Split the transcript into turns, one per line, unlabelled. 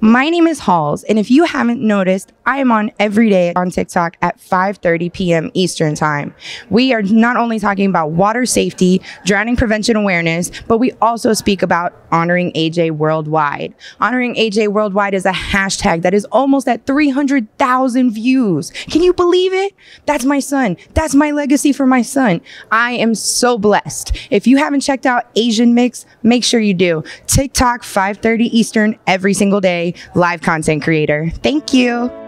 My name is Halls, and if you haven't noticed, I am on every day on TikTok at 5:30 p.m. Eastern Time. We are not only talking about water safety, drowning prevention awareness, but we also speak about honoring AJ worldwide. Honoring AJ worldwide is a hashtag that is almost at 300,000 views. Can you believe it? That's my son. That's my legacy for my son. I am so blessed. If you haven't checked out Asian Mix, make sure you do. TikTok 5:30 Eastern every single day live content creator. Thank you.